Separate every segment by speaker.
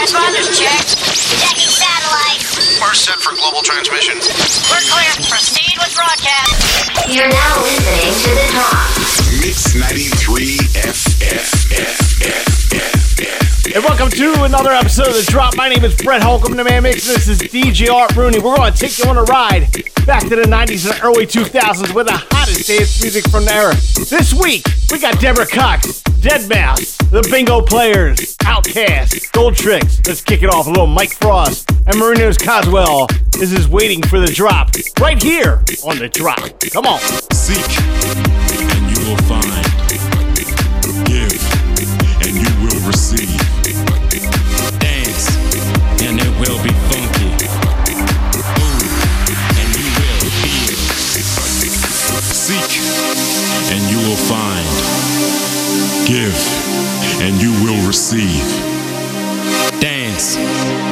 Speaker 1: transponders checked. Checking
Speaker 2: set for global transmission.
Speaker 1: We're clear. Proceed with broadcast.
Speaker 3: You're now listening to The Talk.
Speaker 2: Mix 93 FFFFFF.
Speaker 4: And welcome to another episode of The Drop. My name is Brett Holcomb, the Man Mix. This is DJ Art Rooney. We're going to take you on a ride back to the 90s and early 2000s with the hottest dance music from the era. This week, we got Deborah Cox, Deadmau5, The Bingo Players, Outkast, Gold Tricks. Let's kick it off a little Mike Frost and Marino's Coswell. This is waiting for the drop right here on the drop. Come on.
Speaker 5: Seek and you will find.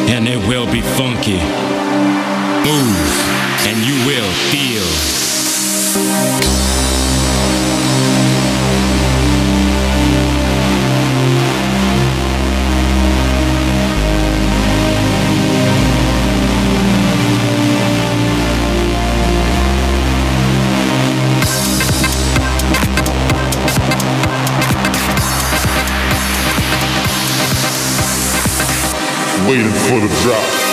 Speaker 5: and it will be funky. Move, and you will feel.
Speaker 6: for the drop.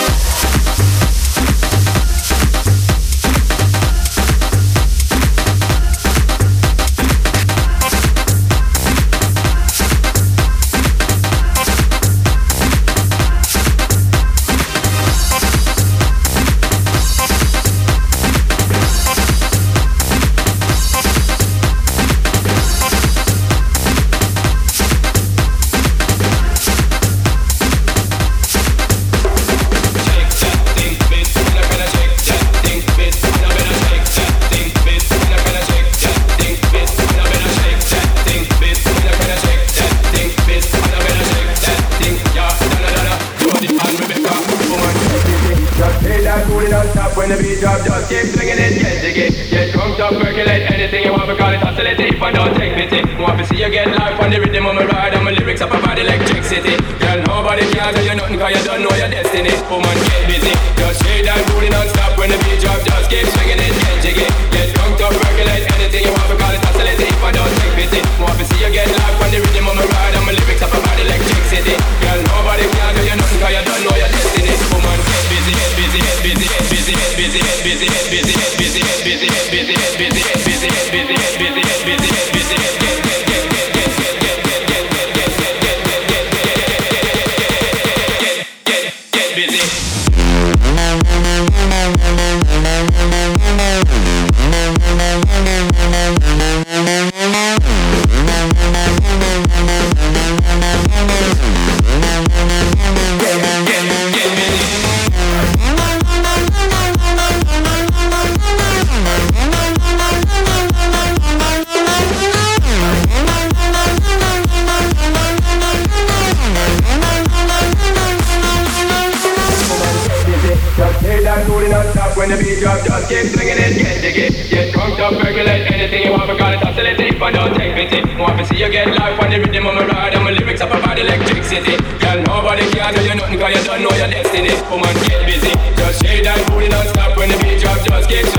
Speaker 7: quantity Girl, nobody can do you nothing cause you don't know your destiny. Woman, get busy. Just say that booty don't stop when the beat drop. Just kick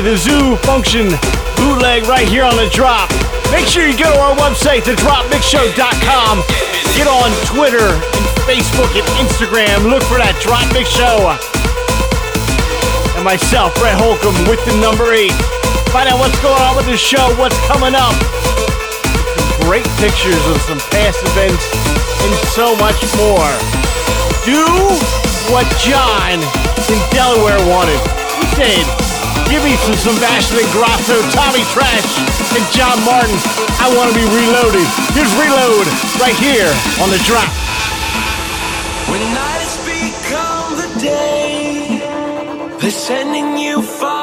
Speaker 7: The
Speaker 4: Zoo Function bootleg right here on the drop. Make sure you go to our website, thedropmixshow.com. Get on Twitter and Facebook and Instagram. Look for that Drop Mix Show. And myself, Brett Holcomb, with the number eight. Find out what's going on with the show, what's coming up. Some great pictures of some past events and so much more. Do what John in Delaware wanted. He said, give me some Sebastian Ingrosso, Tommy Trash, and John Martin. I want to be reloaded. Here's Reload right here on the drop.
Speaker 8: When nights become the day, they're sending you far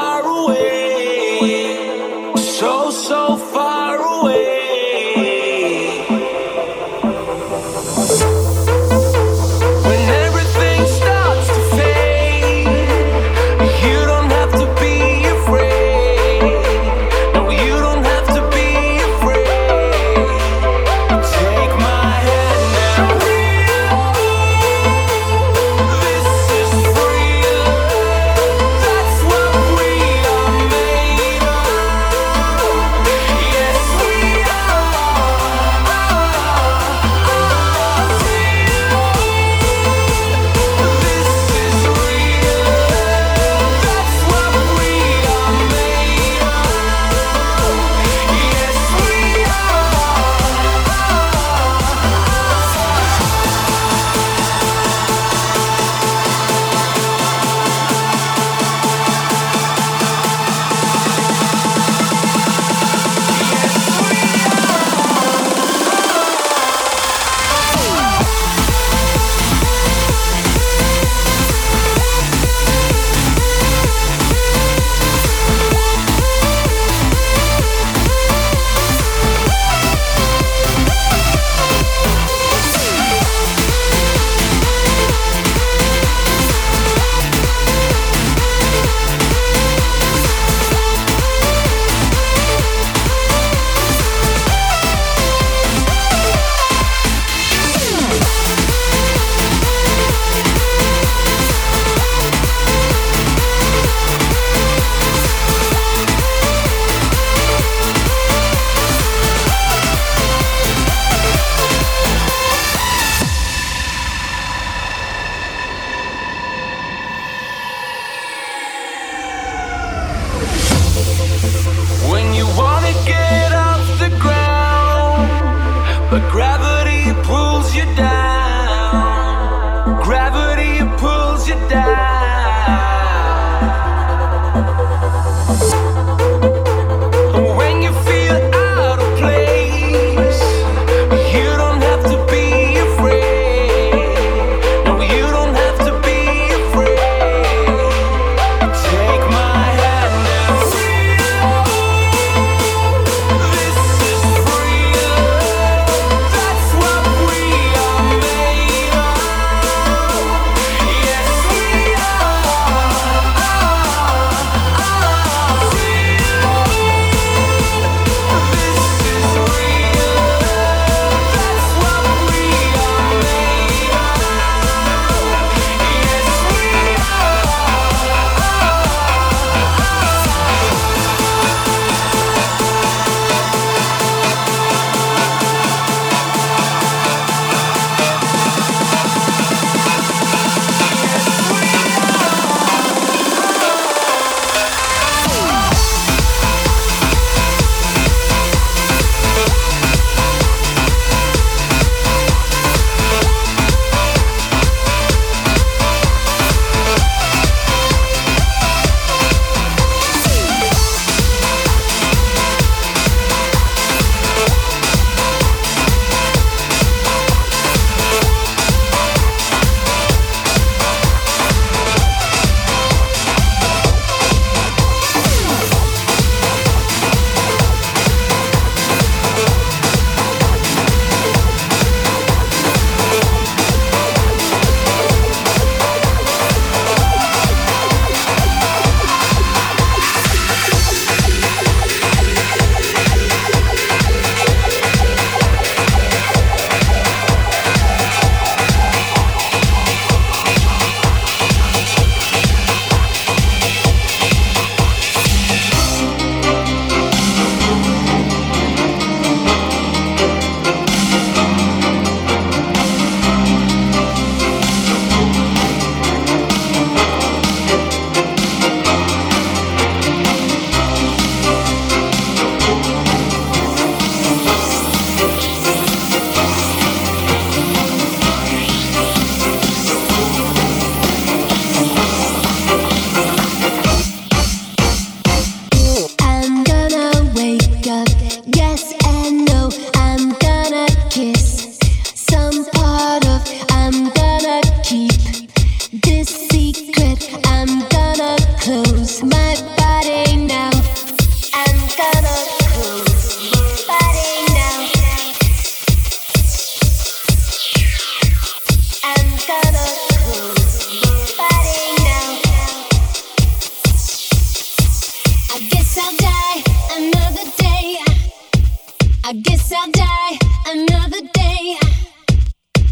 Speaker 9: I guess I'll die another day.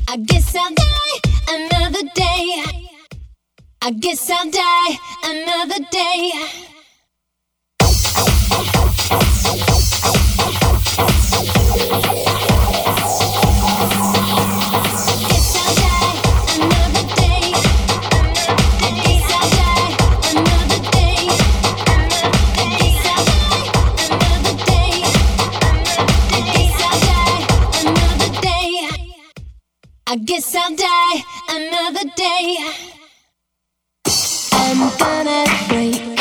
Speaker 9: I guess I'll die another day. I guess I'll die another day. Guess I guess I'll die another day. I'm gonna break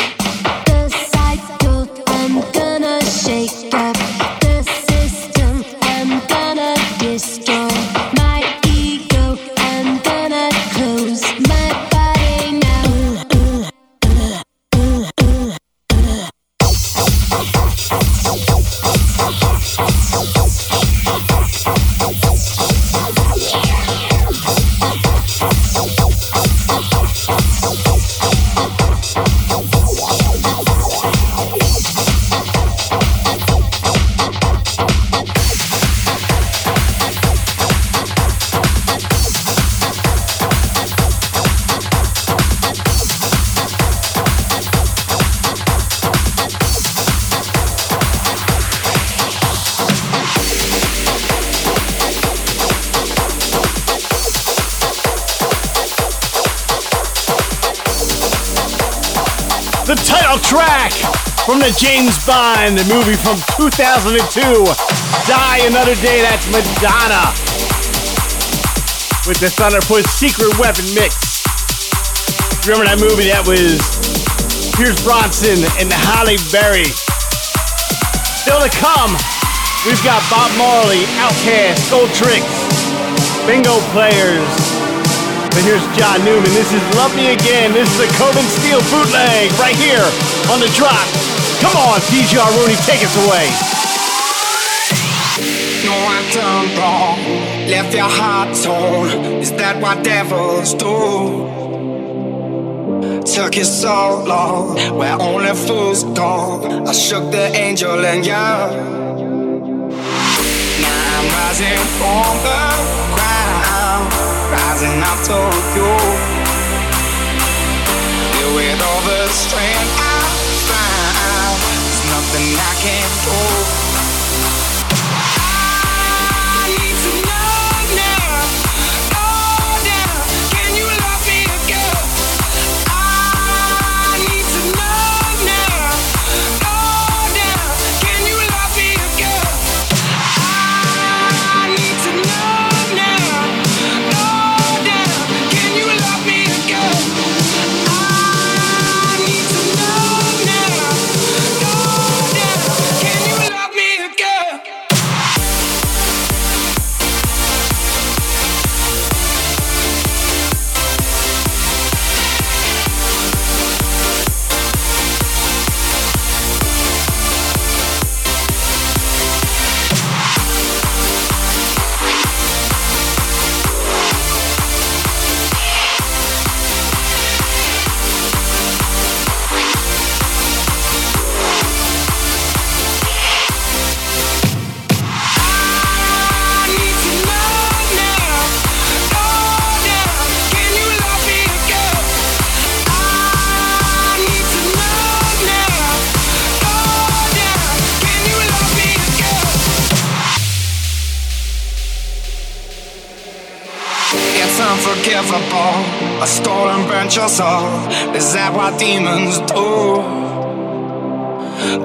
Speaker 4: James Bond the movie from 2002, Die Another Day, that's Madonna. With the Thunderpuss Secret Weapon mix. Remember that movie? That was Pierce Brosnan and Halle Berry. Still to come, we've got Bob Marley, Outkast, Gold Tricks, Bingo Players, but here's John Newman. This is Love Me Again. This is a Coven Steel bootleg right here on the drop. Come on, DJ Rooney, take us away.
Speaker 10: No, I done wrong. Left your heart torn. Is that what devils do? Took you so long, where only fools go. I shook the angel and you. Now I'm rising from the ground, rising up to you. Filled with all the strength can't do. A stolen burnt your soul. Is that what demons do?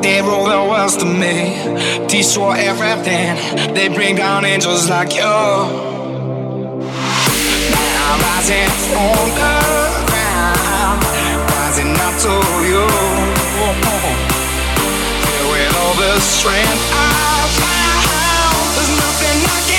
Speaker 10: They rule the world to me, destroy everything. They bring down angels like you. Now I'm rising from the ground, rising up to you. Filled with all the strength I
Speaker 4: Deborah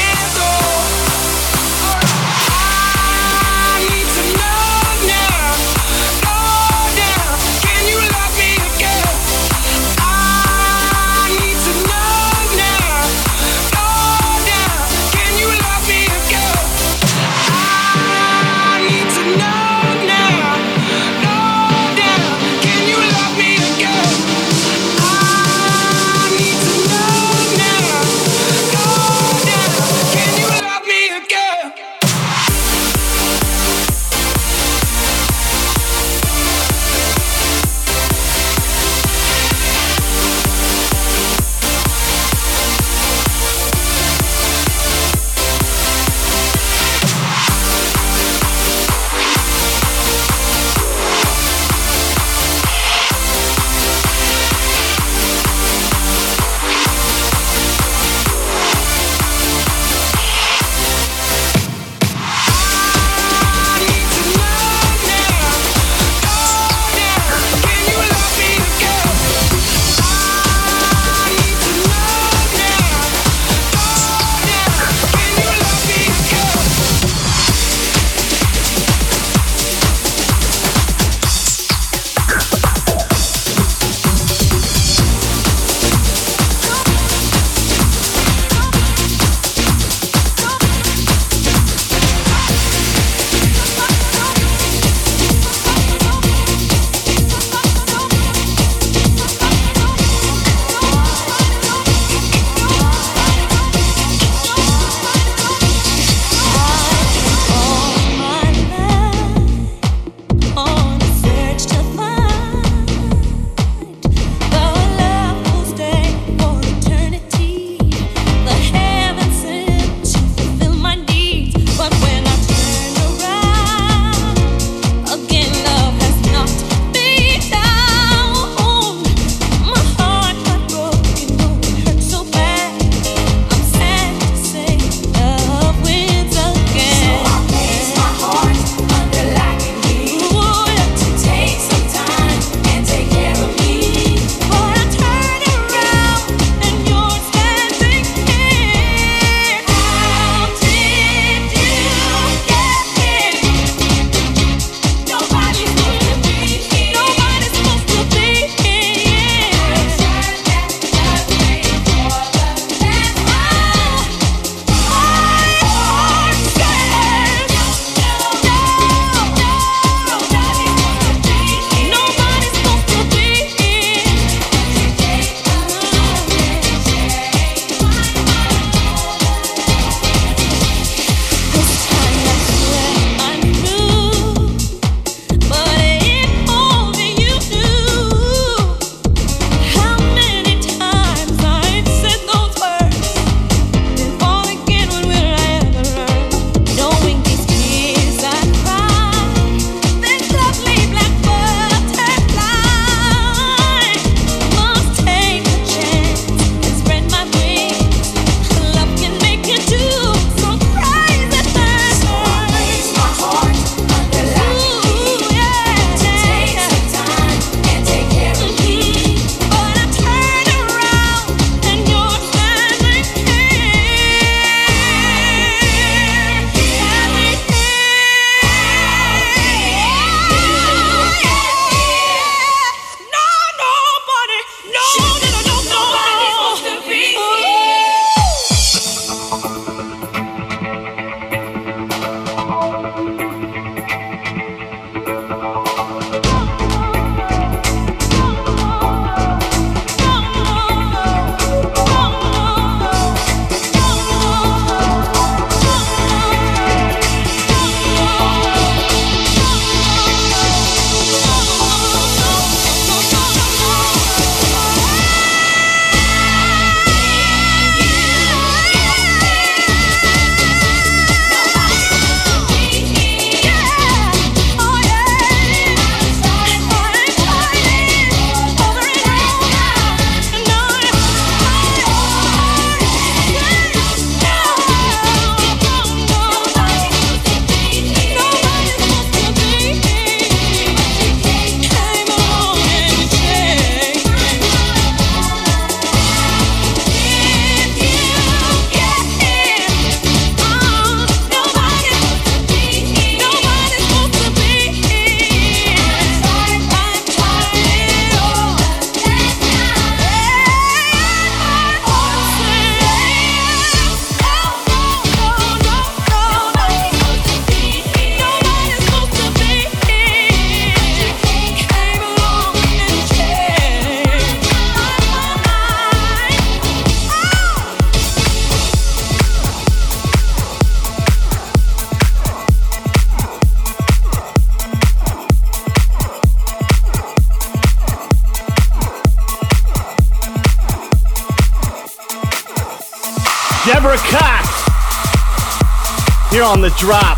Speaker 4: drop.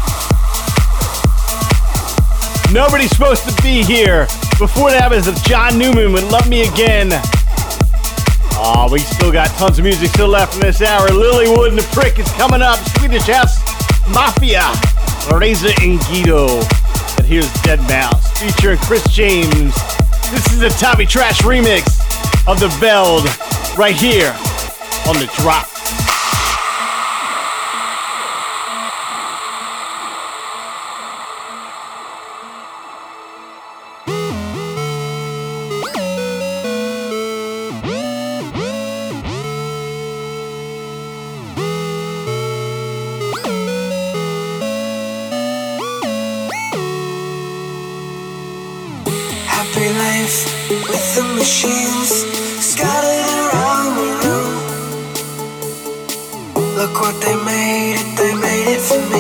Speaker 4: Nobody's supposed to be here. Before that was John Newman with Love Me Again. Aw, we still got tons of music still left in this hour. Lilly Wood and the Prick is coming up. Swedish House Mafia, Reza and Guido. And here's Deadmau5 featuring Chris James. This is a Tommy Trash remix of the Veldt right here on the drop.
Speaker 11: Scattered around the room. Look what they made it, they made it for me.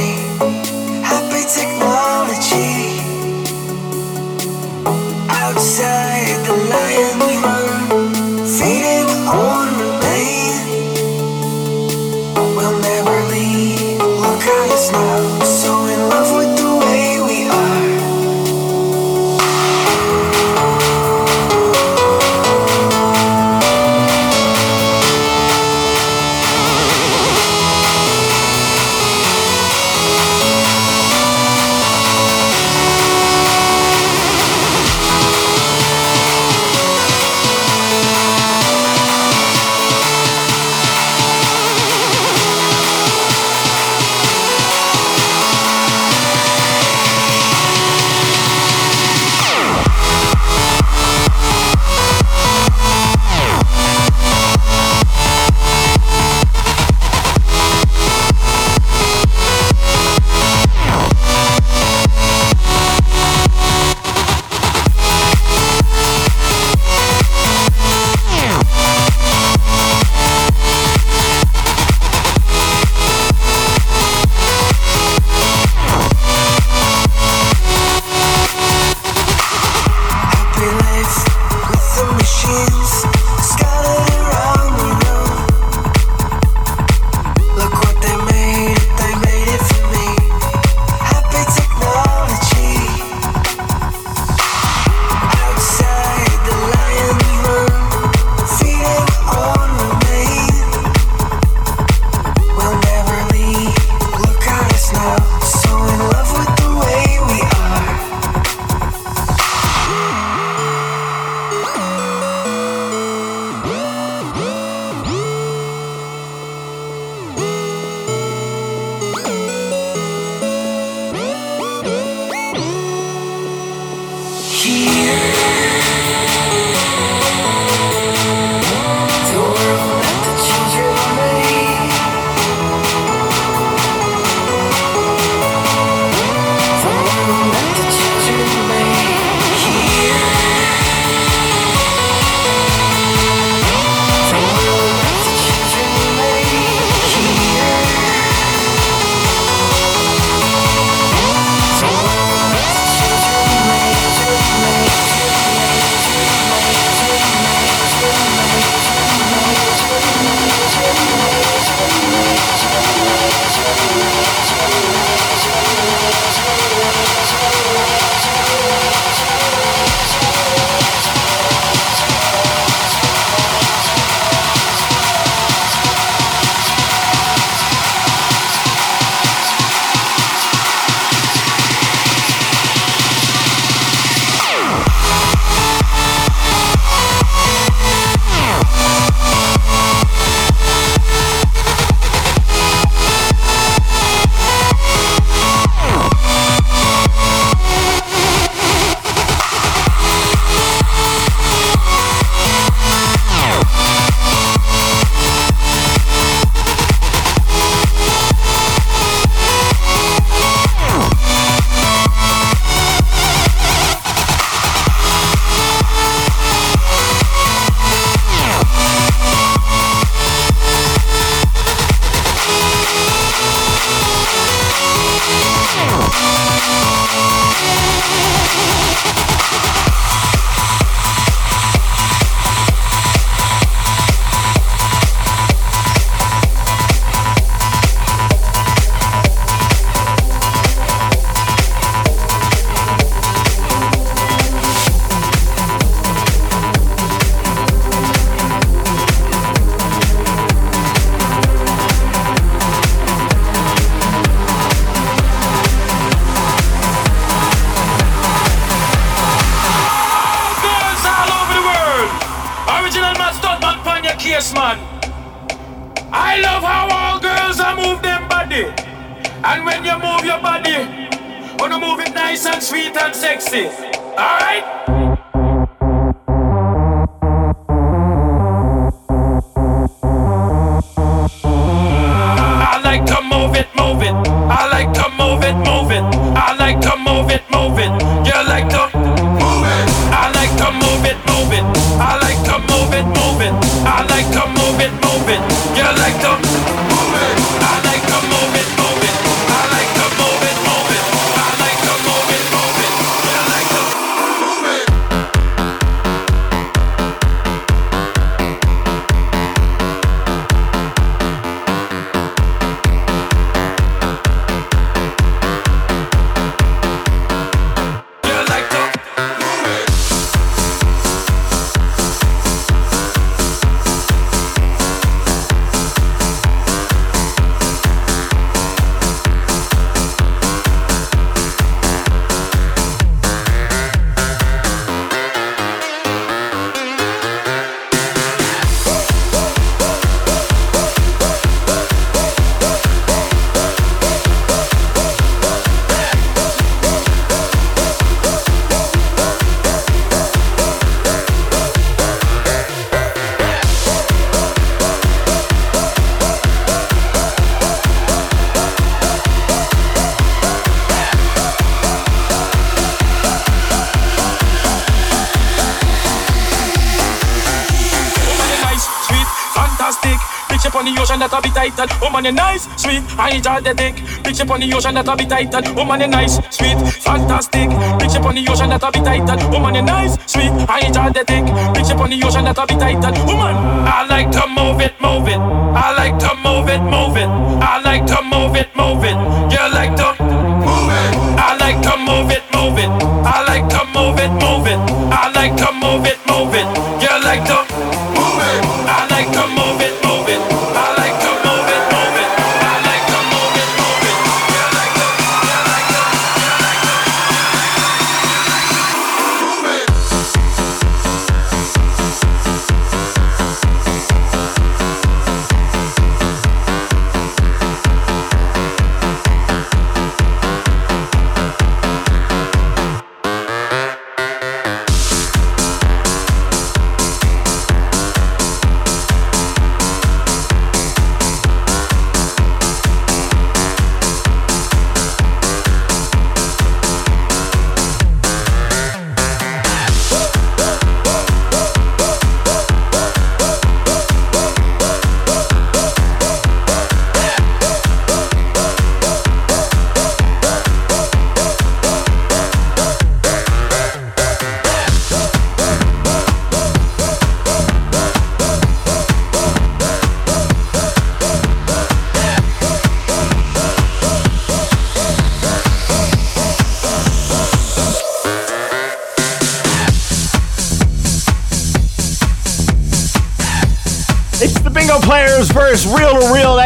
Speaker 12: Woman, you nice, sweet, I enjoy the dick. Bitch up on the ocean that I be tightened. Woman, you nice, sweet, fantastic. Bitch up on the ocean that I be tightened. Woman, you nice, sweet, I enjoy the dick. Bitch up on the ocean that I be tightened. Woman, I like to move it, move it. I like to move it, move it. I like to move it, move it. You like to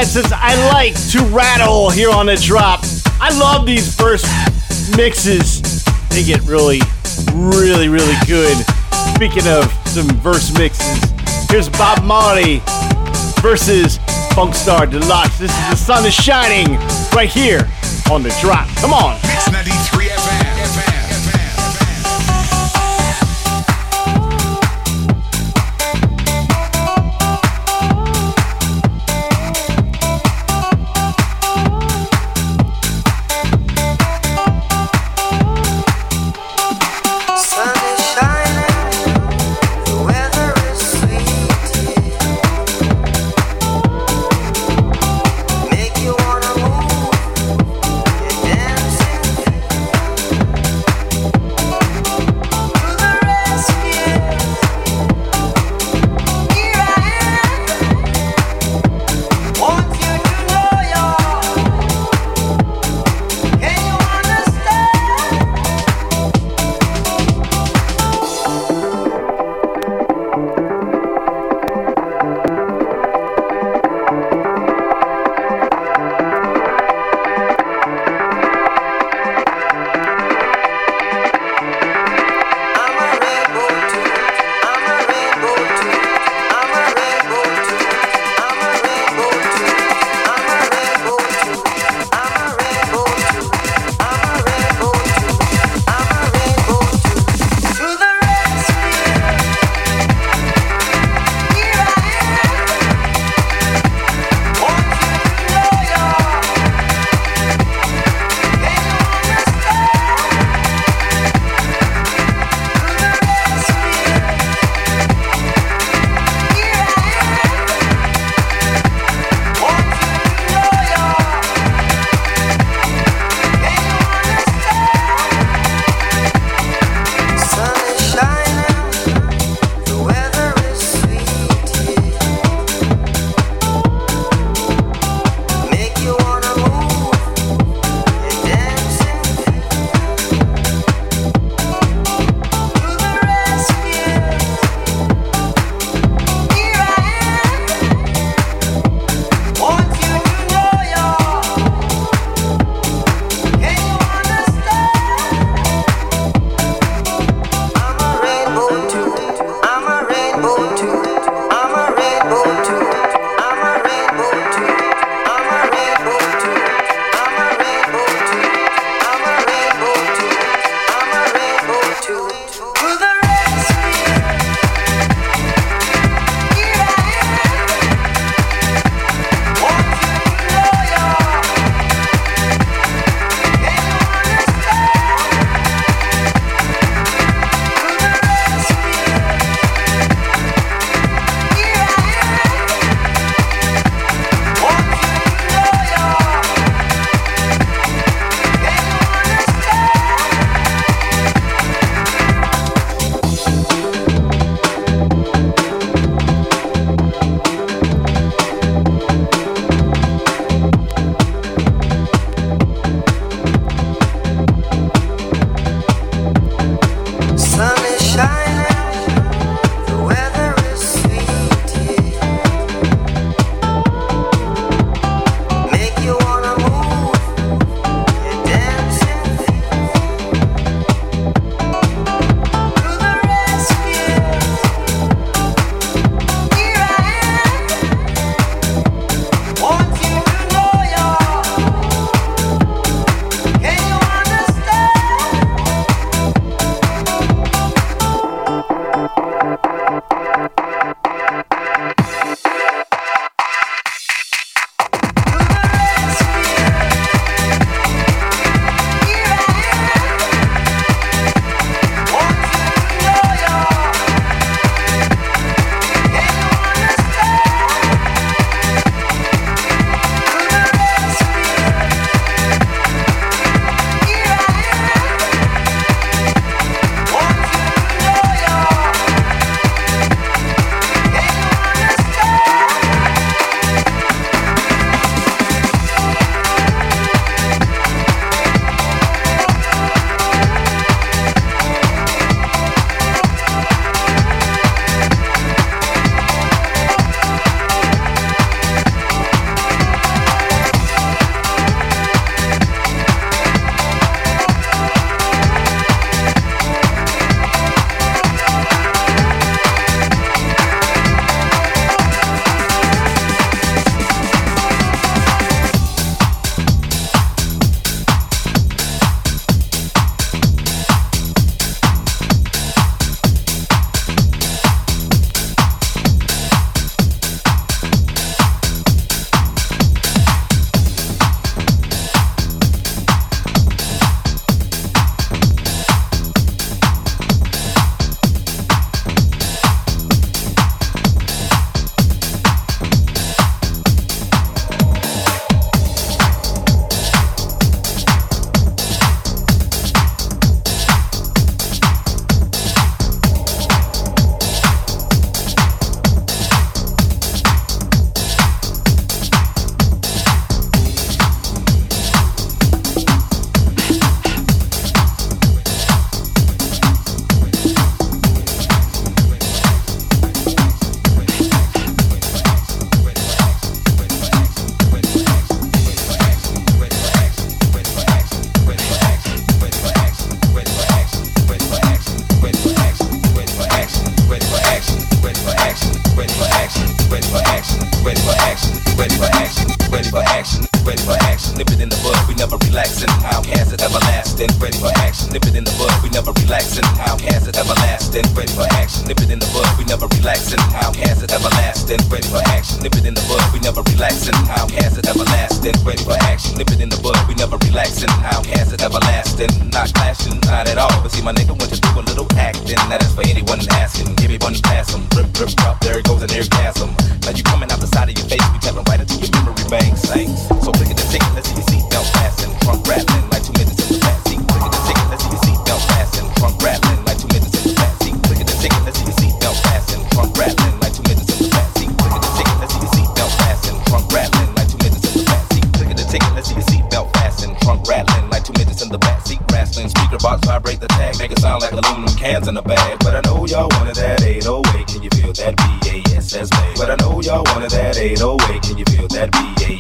Speaker 4: says I like to rattle here on the drop. I love these verse mixes. They get really, really, really good. Speaking of some verse mixes, here's Bob Marley versus Funkstar Deluxe. This is The Sun is Shining right here on the drop. Come on.
Speaker 13: Asking. Everyone pass him, rip, rip, drop. There it goes an orgasm. Now you coming out the side of your face, we tapping right into your memory bank. Thanks. So click the ticket, let's see your seatbelt fasten. Trunk rattling like two minutes in the backseat. Click at the ticket, let's see your seatbelt fasten. Trunk rattling like two minutes in the backseat. Click at the ticket, let's see your seatbelt fasten. Trunk rattling like two minutes in the backseat. Click at the ticket, let's see your seatbelt fasten. Trunk rattling like two minutes in the backseat. Click at the ticket, let's see your seatbelt fasten. Trunk rattling like two minutes in the backseat. Wrestling speaker box vibrate the tag, make it sound like aluminum cans in a bag. 808. Can you feel that BASS bass? But I know y'all wanted that 808. Can you feel that BASS?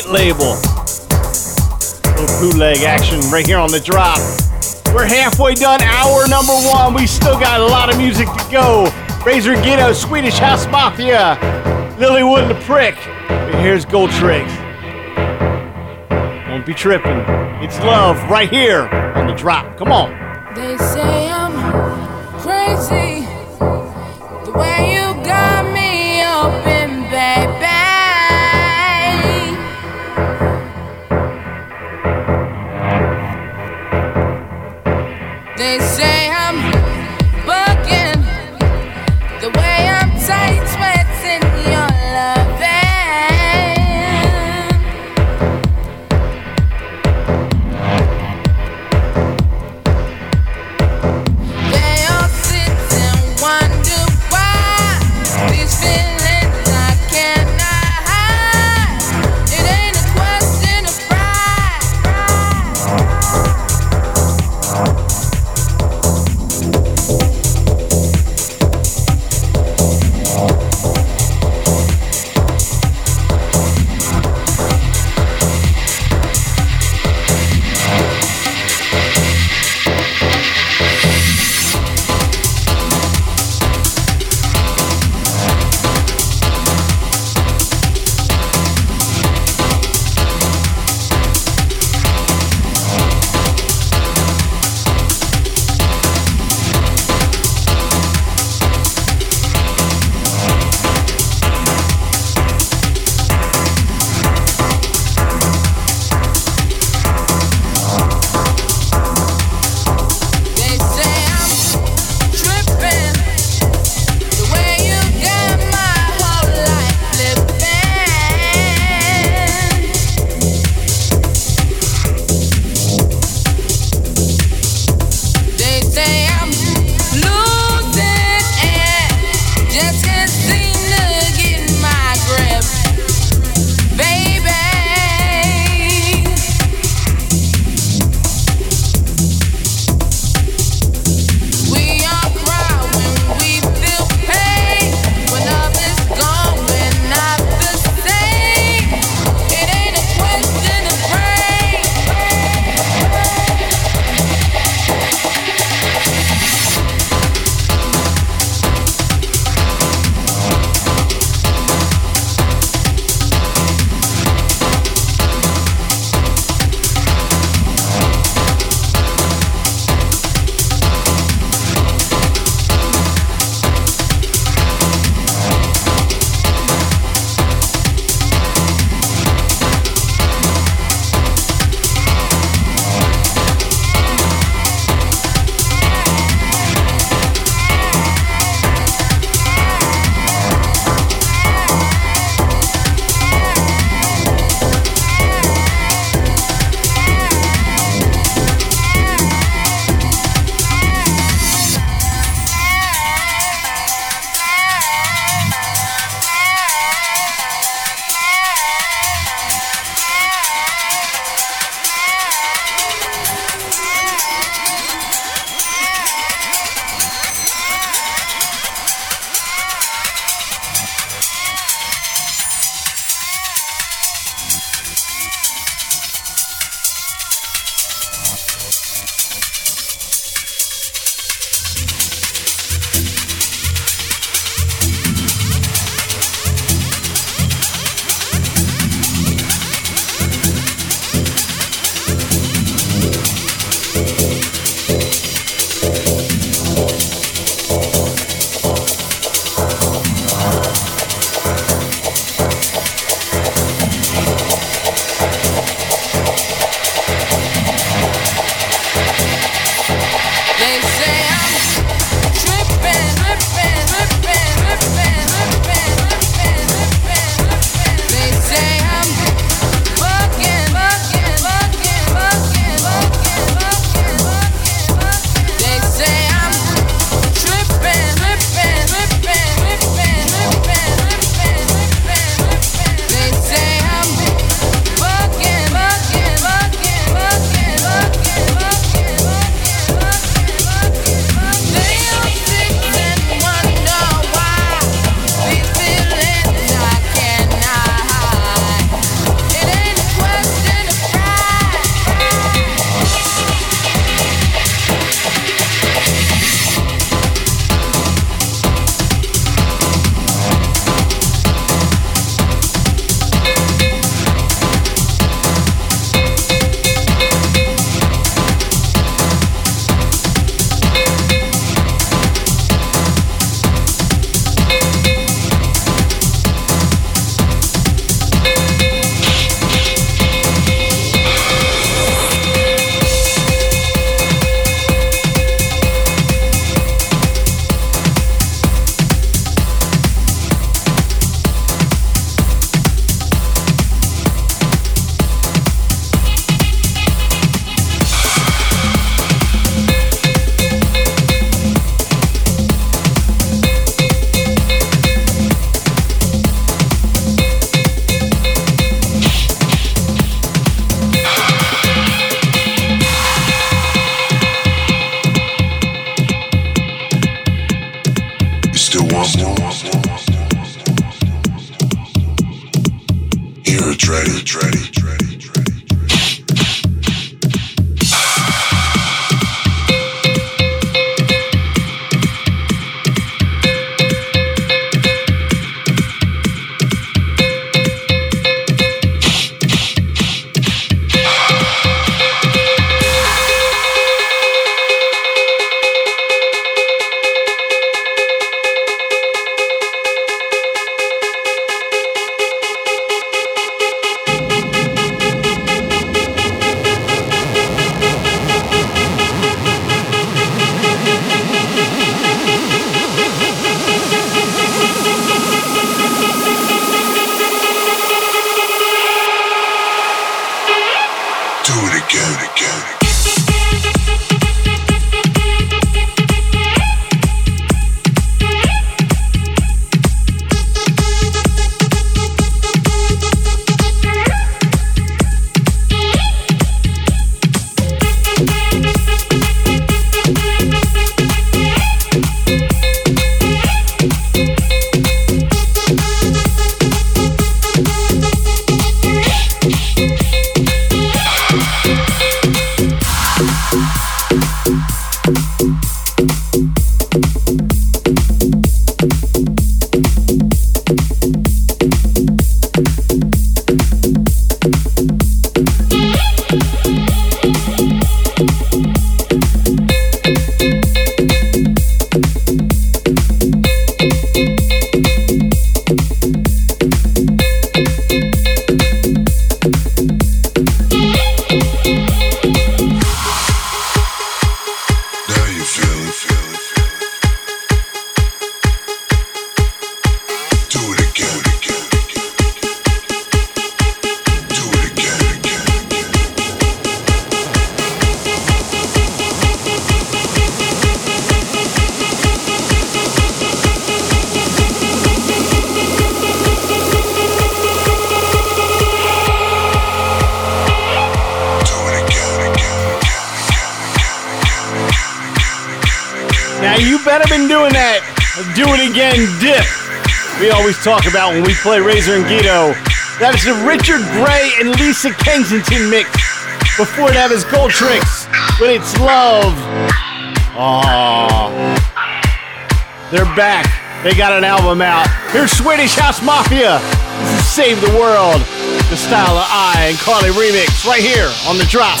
Speaker 4: White label. Little bootleg action right here on the drop. We're halfway done. Hour number one. We still got a lot of music to go. Razor Ghetto, Swedish House Mafia, Lilly Wood and the Prick. Here's Goldtrix. Won't be tripping. It's love right here on the drop. Come on.
Speaker 14: again, again.
Speaker 8: Zunguito. That is the Richard Grey and Lisa Kensington mix. Before that is Goldtrix with It's Love. Aww. They're back. They got an album out. Here's Swedish House Mafia. This is Save the World. The Style of Eye and Carli remix right here on the drop.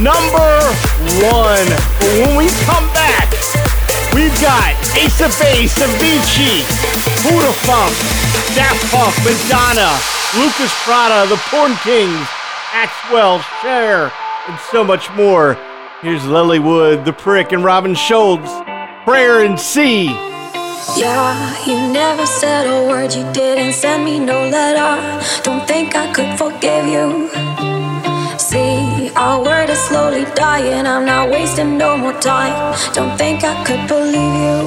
Speaker 4: Number one. But when we come back, we've got Ace of Base, Avicii, Buddha Funk, Daft Punk, Madonna, Lucas Prata, The Porn Kings, Axwell, Cher, and so much more. Here's Lilly Wood, The Prick, and Robin Schulz. Prayer in C.
Speaker 15: Yeah, you never said a word, you didn't send me no letter. Don't think I could forgive you. Slowly dying, I'm not wasting no more time. Don't think I could believe you.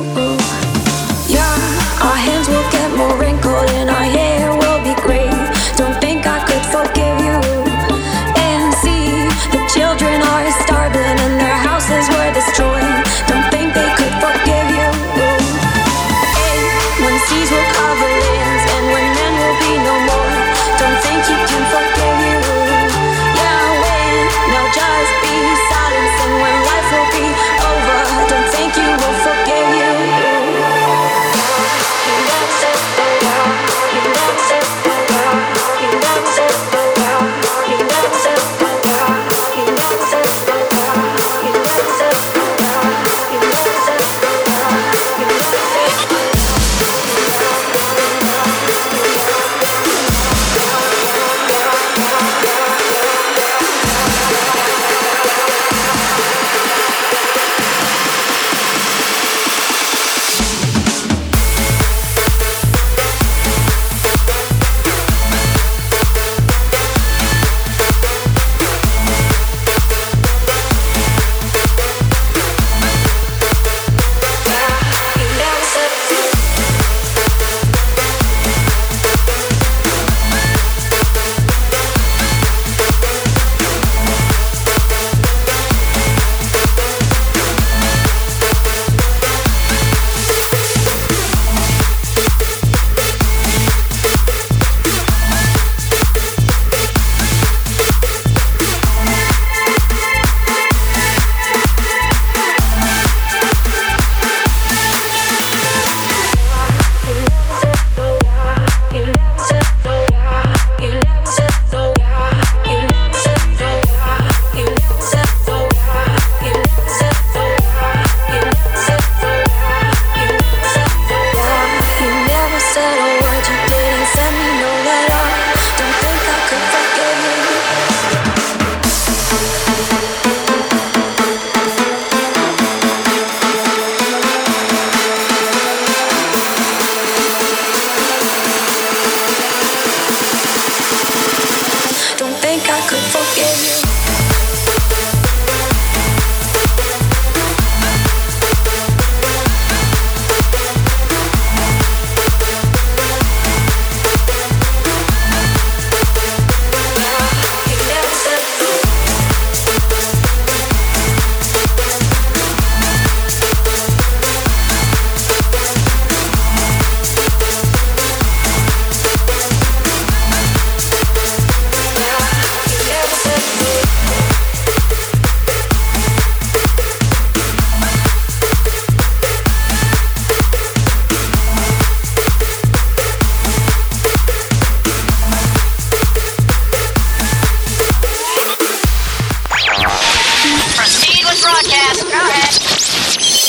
Speaker 15: Yeah, our hands will get more wrinkled and our hair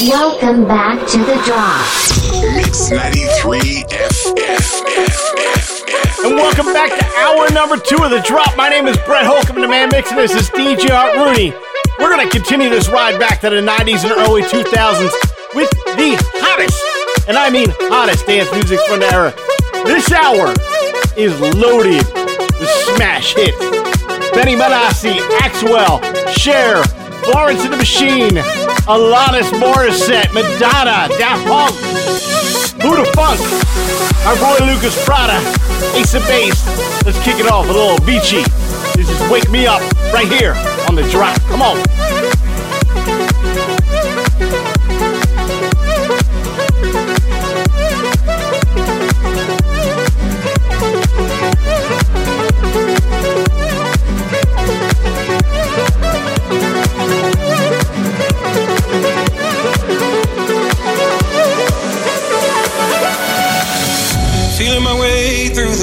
Speaker 3: Welcome back to the drop.
Speaker 2: Mix 93
Speaker 4: And welcome back to hour number two of the drop. My name is Brett Holcomb, and the man mixing this is DJ Art Rooney. We're gonna continue this ride back to the 90s and early 2000s with the hottest, and I mean hottest dance music from the era. This hour is loaded with smash hits. Benny Benassi, Axwell, Cher, Florence and the Machine, Alanis Morissette, Madonna, Daft Punk, Who the Funk, our boy Lucas Prata, Ace of Base. Let's kick it off with a little Avicii. This is Wake Me Up right here on the drop. Come on.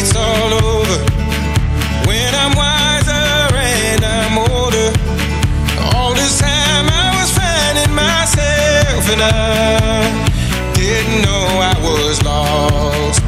Speaker 12: it's all over. When I'm wiser and I'm older. All this time I was finding myself and I didn't know I was lost.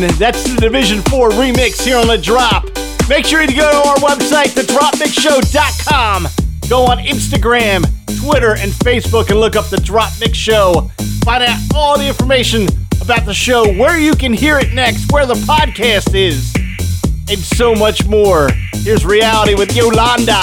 Speaker 4: Nine. That's the Division Four remix here on the Drop. Make sure you go to our website, thedropmixshow.com. Go on Instagram, Twitter, and Facebook and look up the Drop Mix Show. Find out all the information about the show, where you can hear it next, where the podcast is, and so much more. Here's reality with Yolanda.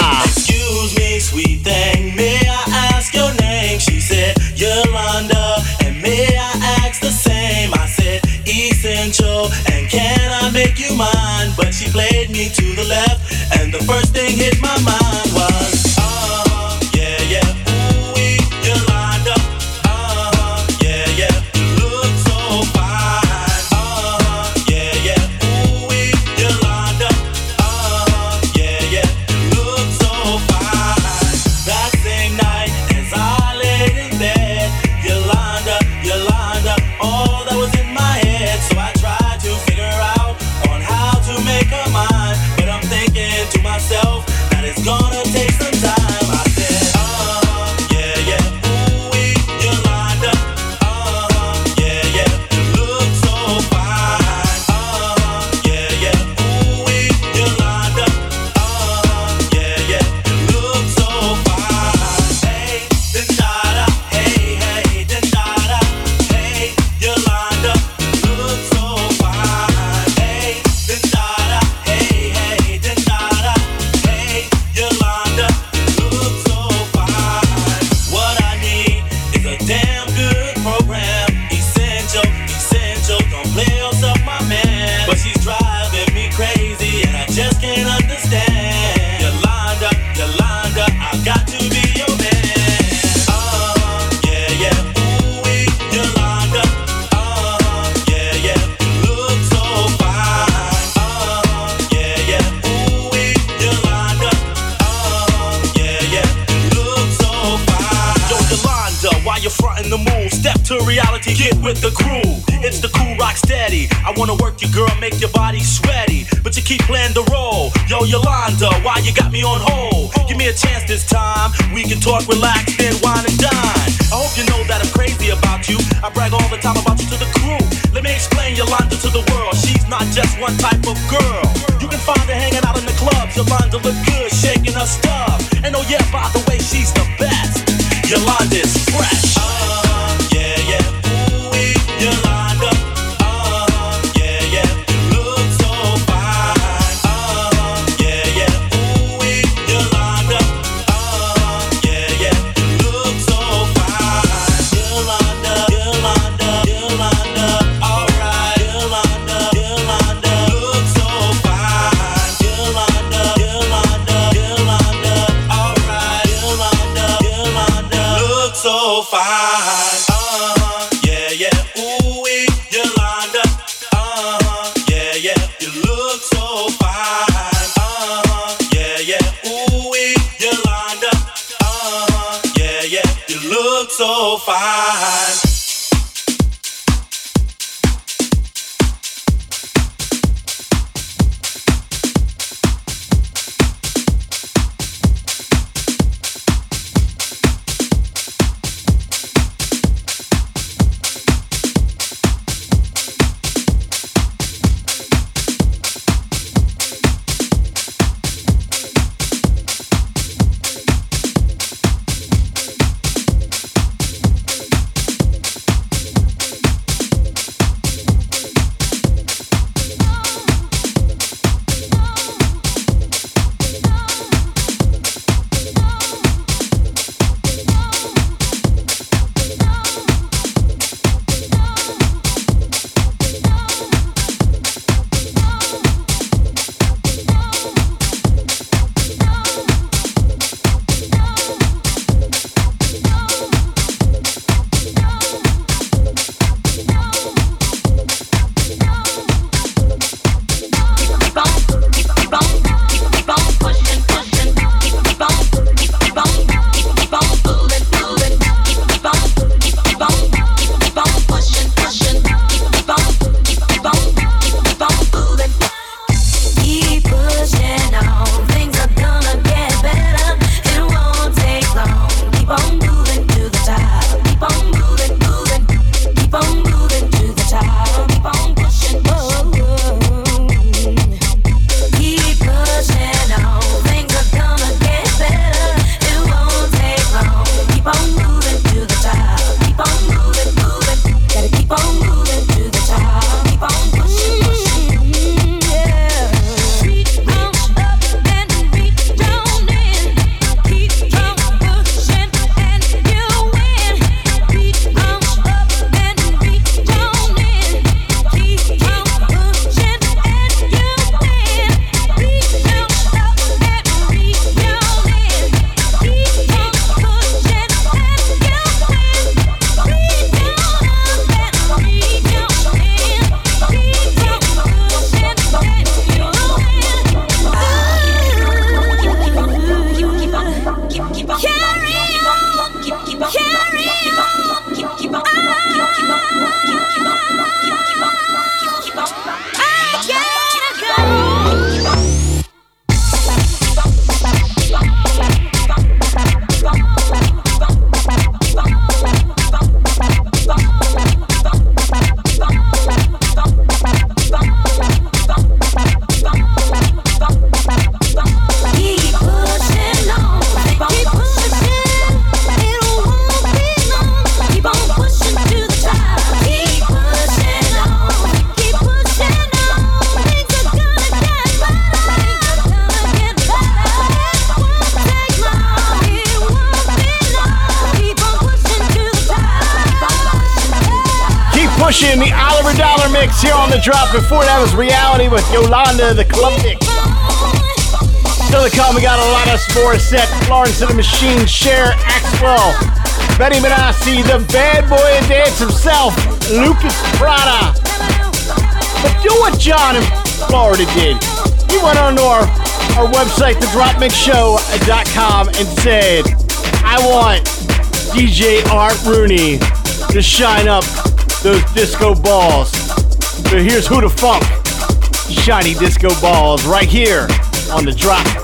Speaker 16: played me to the left, and the first thing hit my mind. me a chance this time. We can talk, relax, then wine and dine. I hope you know that I'm crazy about you. I brag all the time about you to the crew. Let me explain Yolanda to the world. She's not just one type of girl. You can find her hanging out in the clubs. Yolanda look good, shaking her stuff. And oh yeah, by the
Speaker 4: with Yolanda, the club mix. Still to come, we got Alanis Morissette, Florence and the Machine, Cher, Axwell, Benny Benassi, the bad boy of dance himself, Lucas Prata. But do what John in Florida did. He went on to our, our website, thedropmixshow.com, and said, I want DJ Art Rooney to shine up those disco balls. So here's Who the Funk, shiny disco balls, right here on the drop.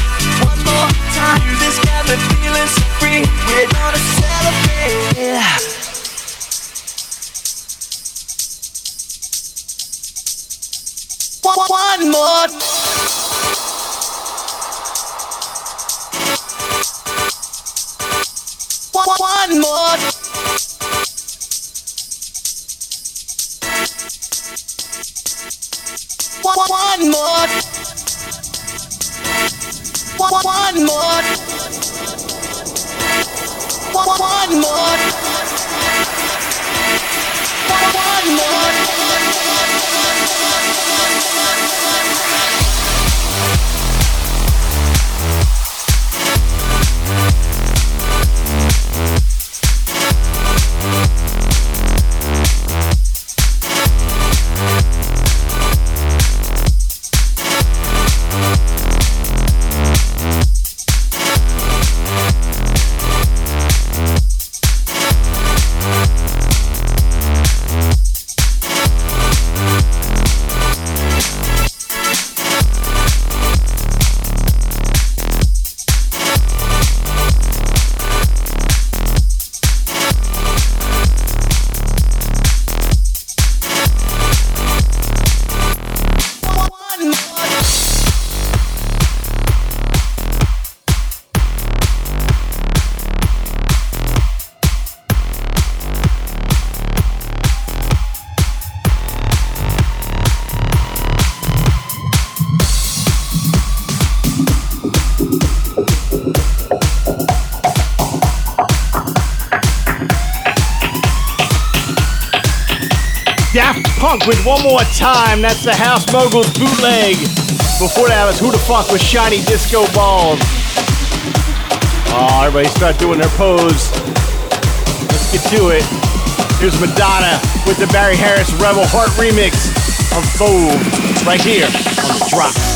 Speaker 17: One more time. Music's got me feeling so free. We're gonna celebrate. One, more. One, more. One more. One, more. One, more. One more.
Speaker 4: Time. That's the House Moguls bootleg. Before that was Who the Funk with Shiny Disco Balls. Oh, everybody start doing their pose. Let's get to it. Here's Madonna with the Barry Harris Rebel Heart remix of Vogue right here on the drop.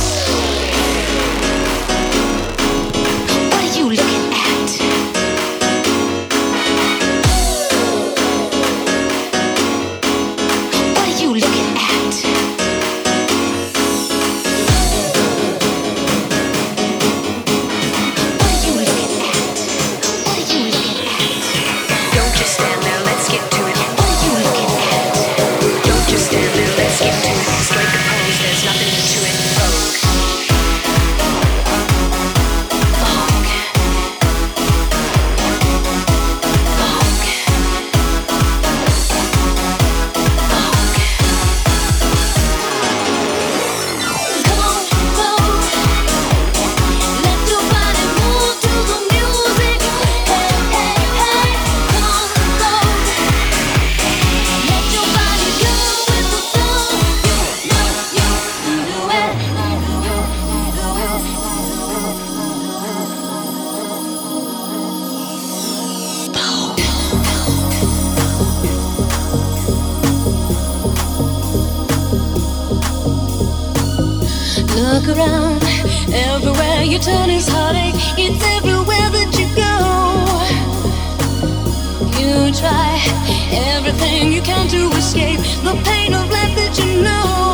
Speaker 18: Look around, everywhere you turn is heartache. It's everywhere that you go. You try everything you can to escape the pain of life that you know.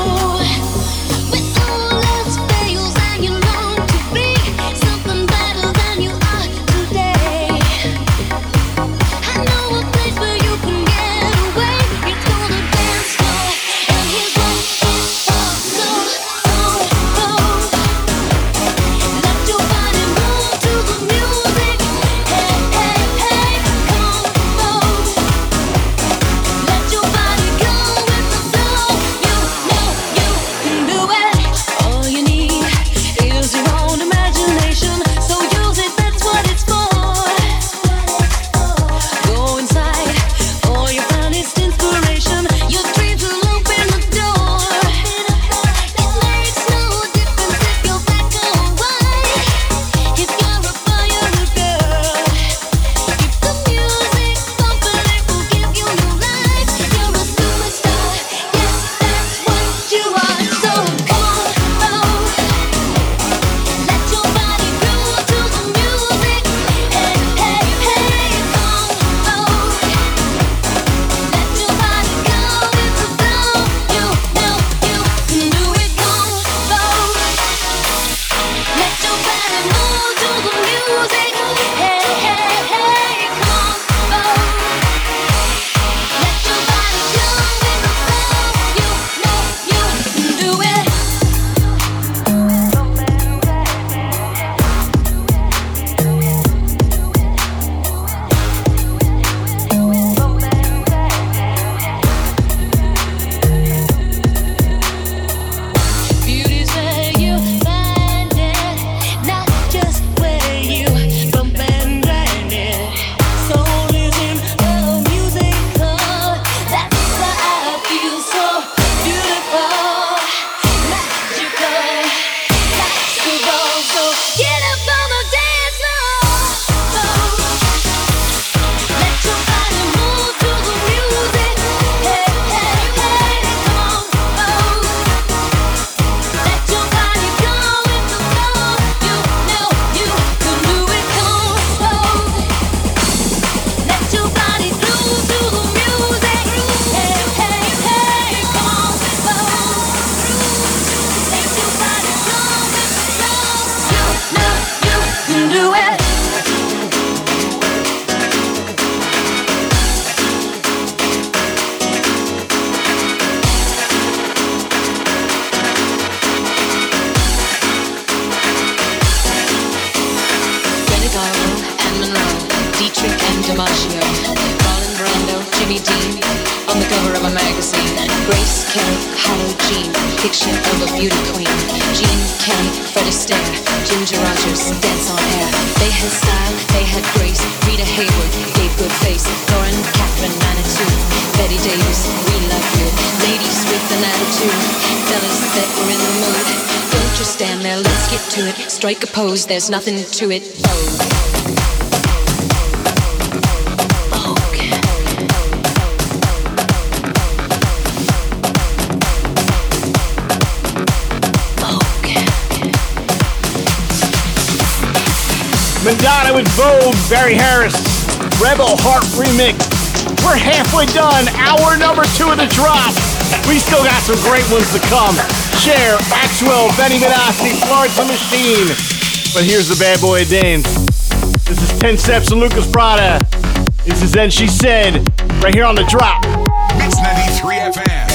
Speaker 19: knows there's nothing to it.
Speaker 4: Madonna with Vogue, Barry Harris, Rebel Heart Remix. We're halfway done, hour number two of the drop. We still got some great ones to come. Cher, Axwell, Benny Benassi, Florence and the Machine. But here's the bad boy dance. This is 10 Steps and Lucas Prata. This is Then She Said, right here on the drop.
Speaker 2: Mix 93 FM.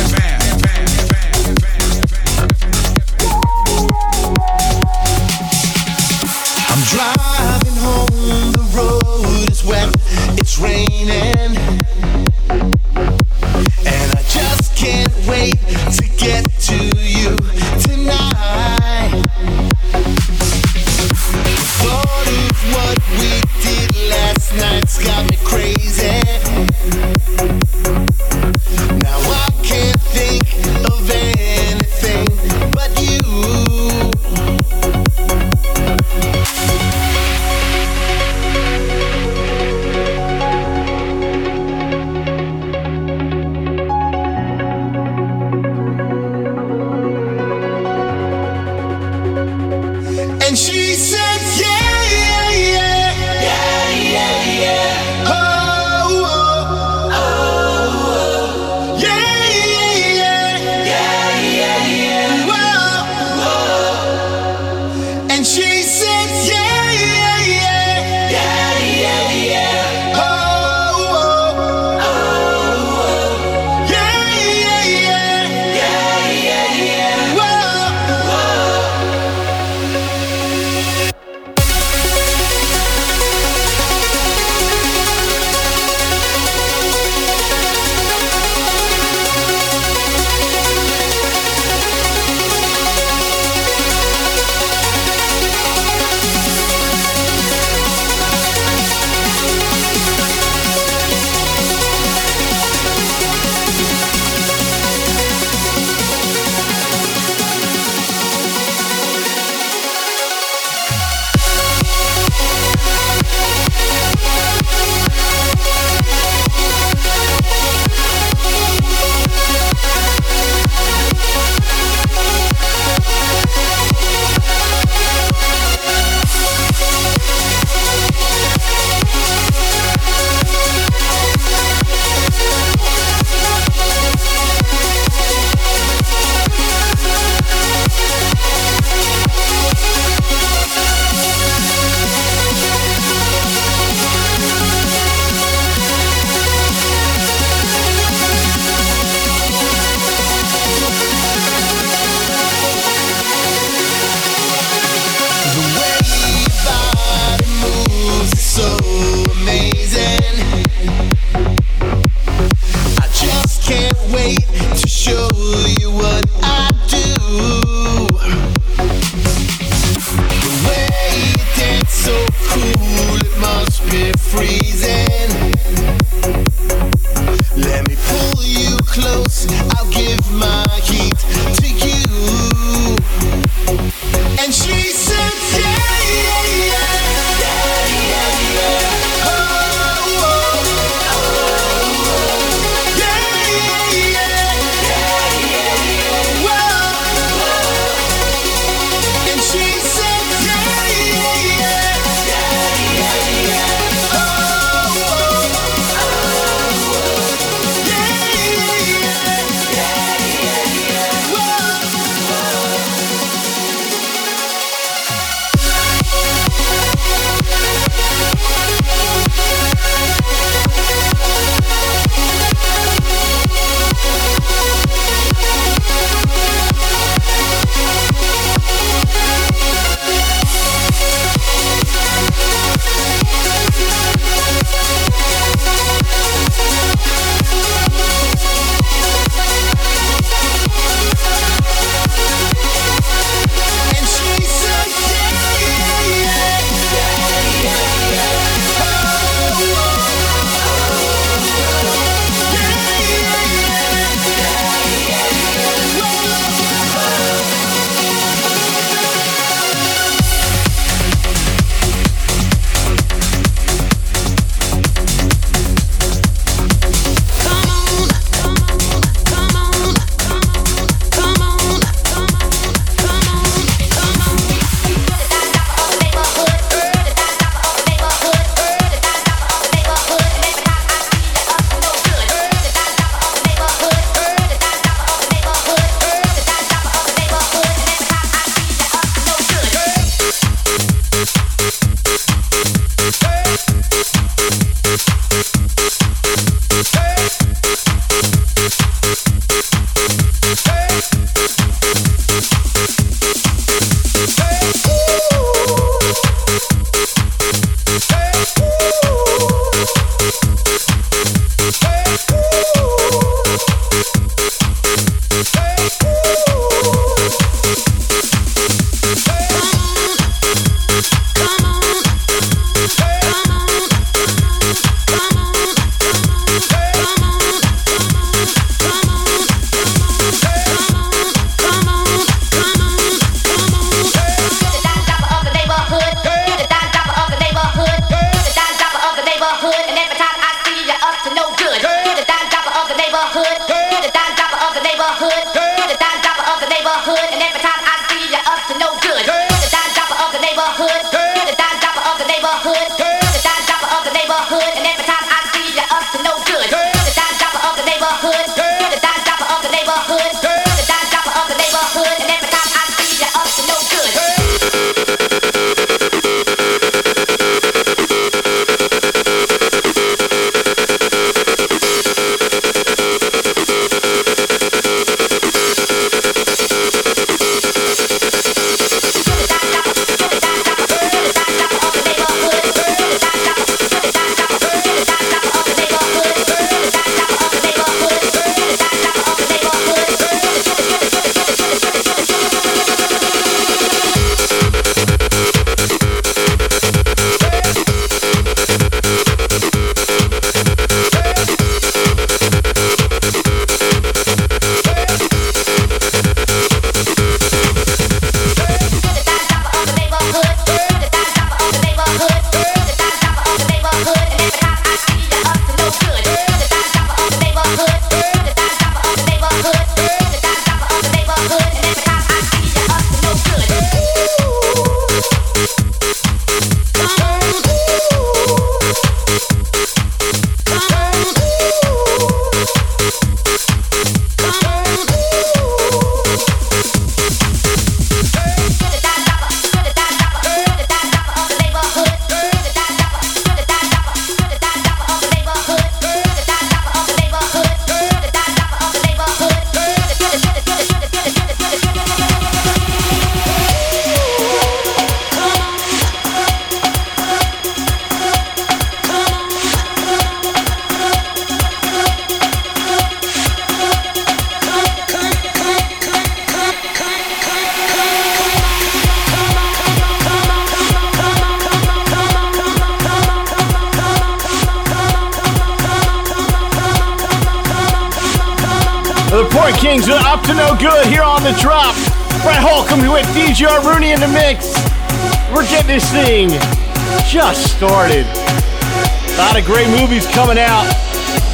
Speaker 4: started. A lot of great movies coming out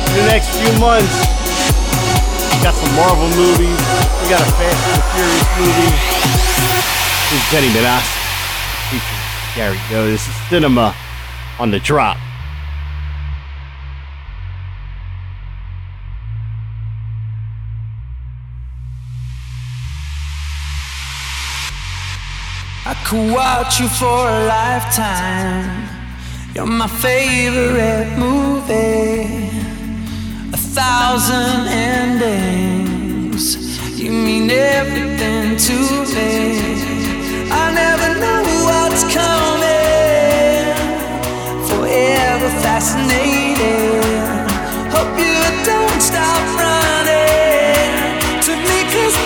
Speaker 4: in the next few months. We got some Marvel movies. We got a Fast and Furious movie. This is Benny Benassi Gary Go. This is Cinema on the Drop.
Speaker 20: I could watch you for a lifetime. You're my favorite movie. A thousand endings. You mean everything to me. I never know what's coming. Forever fascinated. Hope you don't stop running to me, cause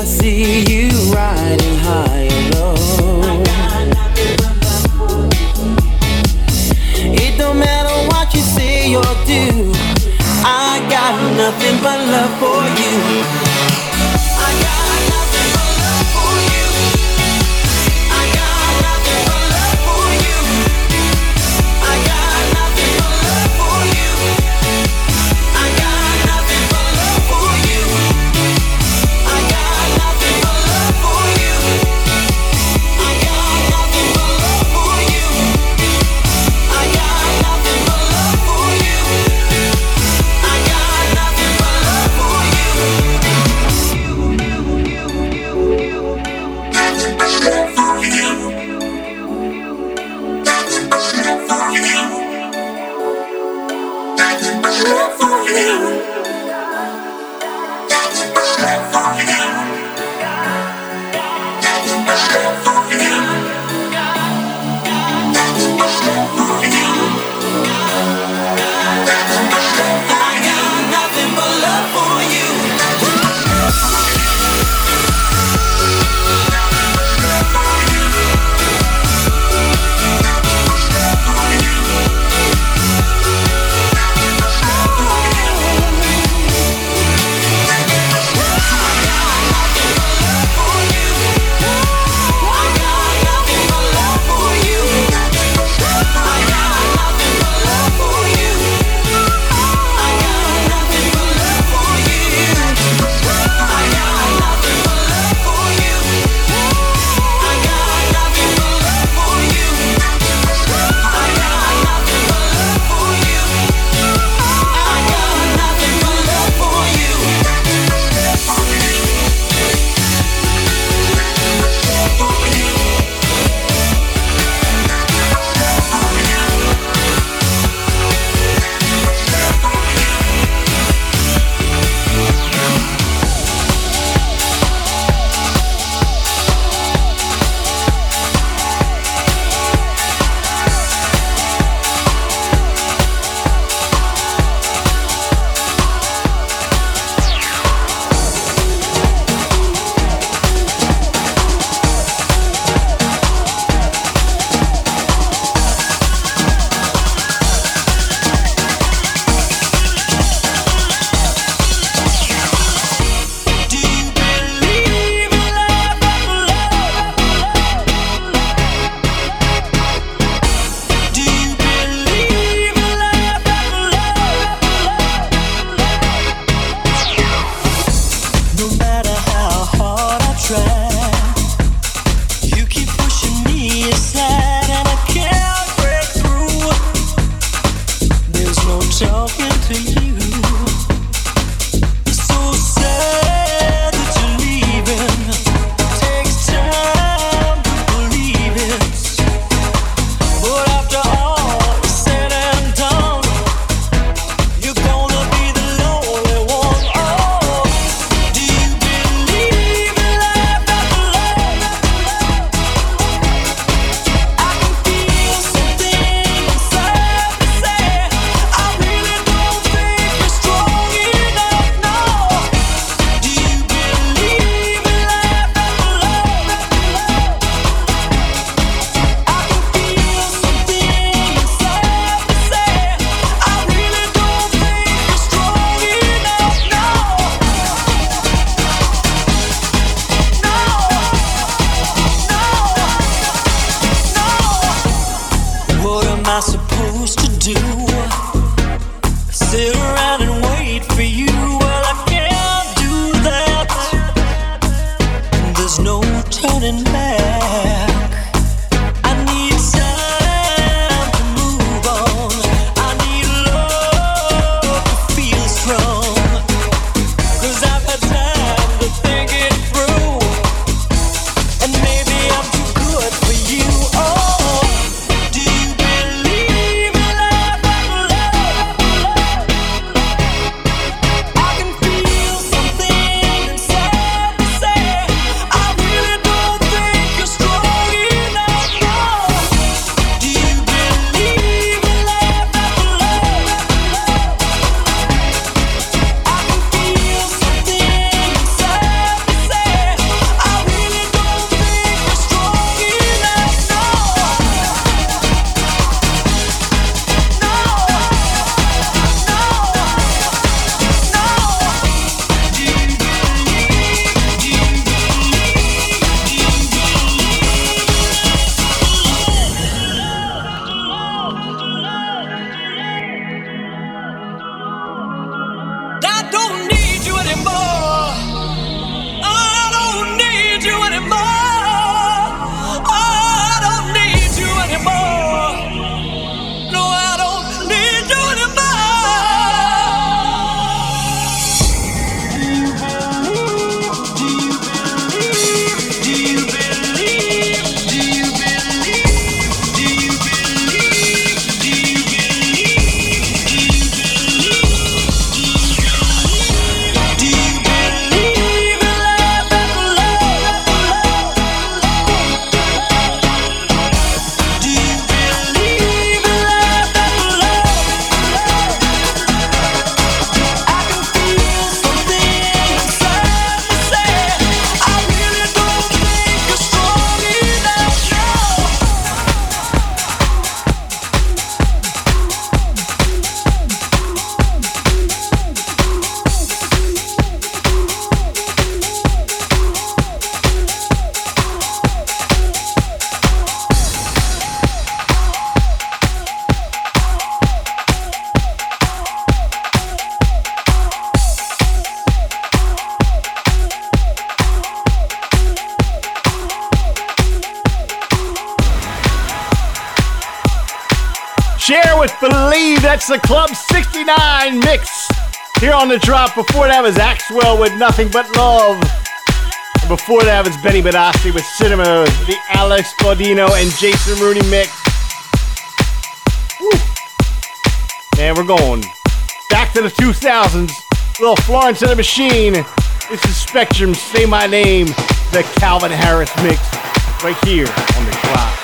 Speaker 20: I see you
Speaker 21: That's the Club 69 mix here on the drop. Before that was Axwell with Nothing But Love. And before that was Benny Benassi with Cinema, the Alex Gaudino and Jason Rooney mix. Woo. We're going back to the 2000s. Little Florence and the Machine. This is Spectrum, Say My Name, the Calvin Harris mix, right here on the drop.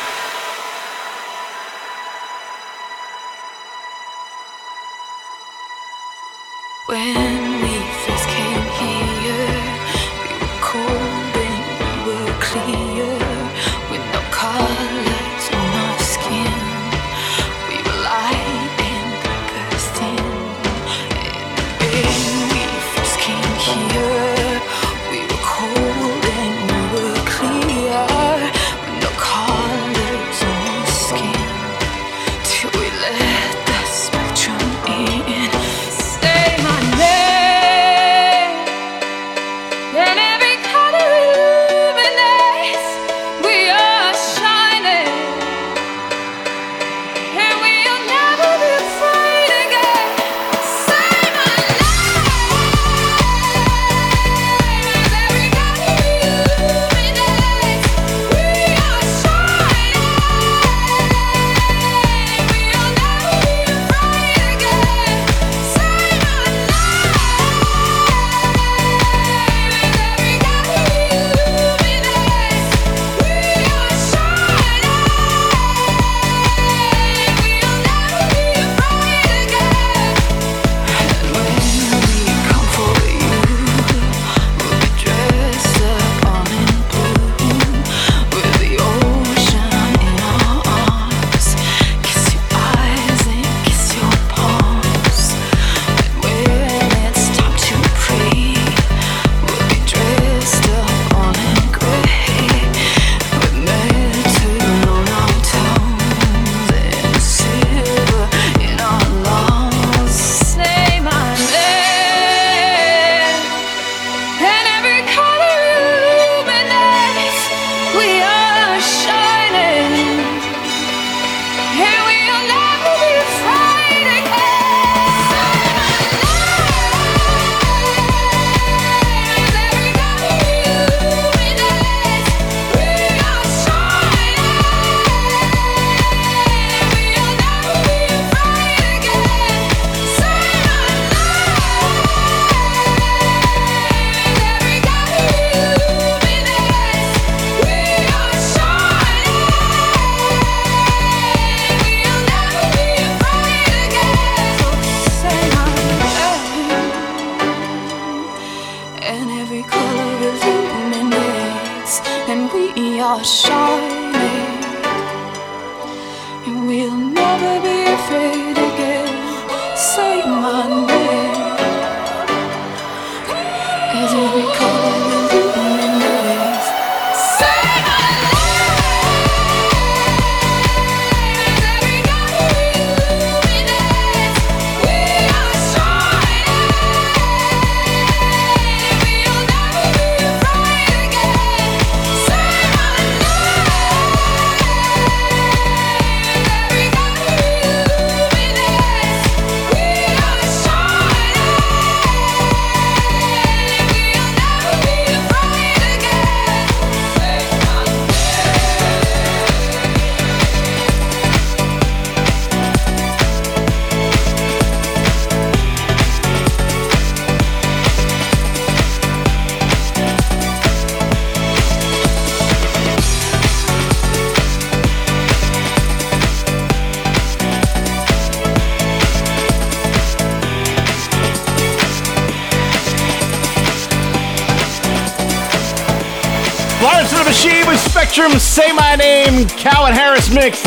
Speaker 4: Of the Machine with Spectrum, Say My Name, Calvin Harris mix.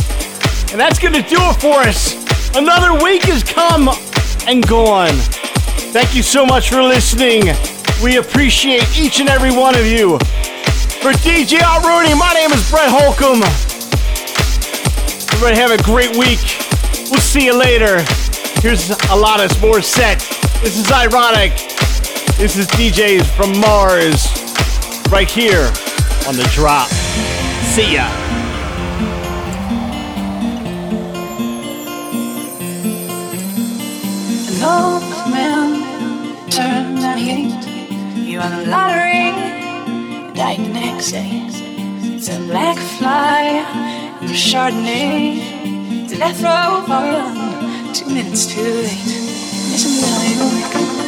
Speaker 4: And that's going to do it for us. Another week has come and gone. Thank you so much for listening. We appreciate each and every one of you. For DJ Art Rooney, my name is Brett Holcomb. Everybody have a great week. We'll see you later. Here's Alanis Morissette. This is ironic. This is DJs from Mars. Right here on the drop. See ya.
Speaker 18: Old man turned and he You won the lottery, died the next day. It's a black fly and Chardonnay. To death row run, two minutes too late. Listen to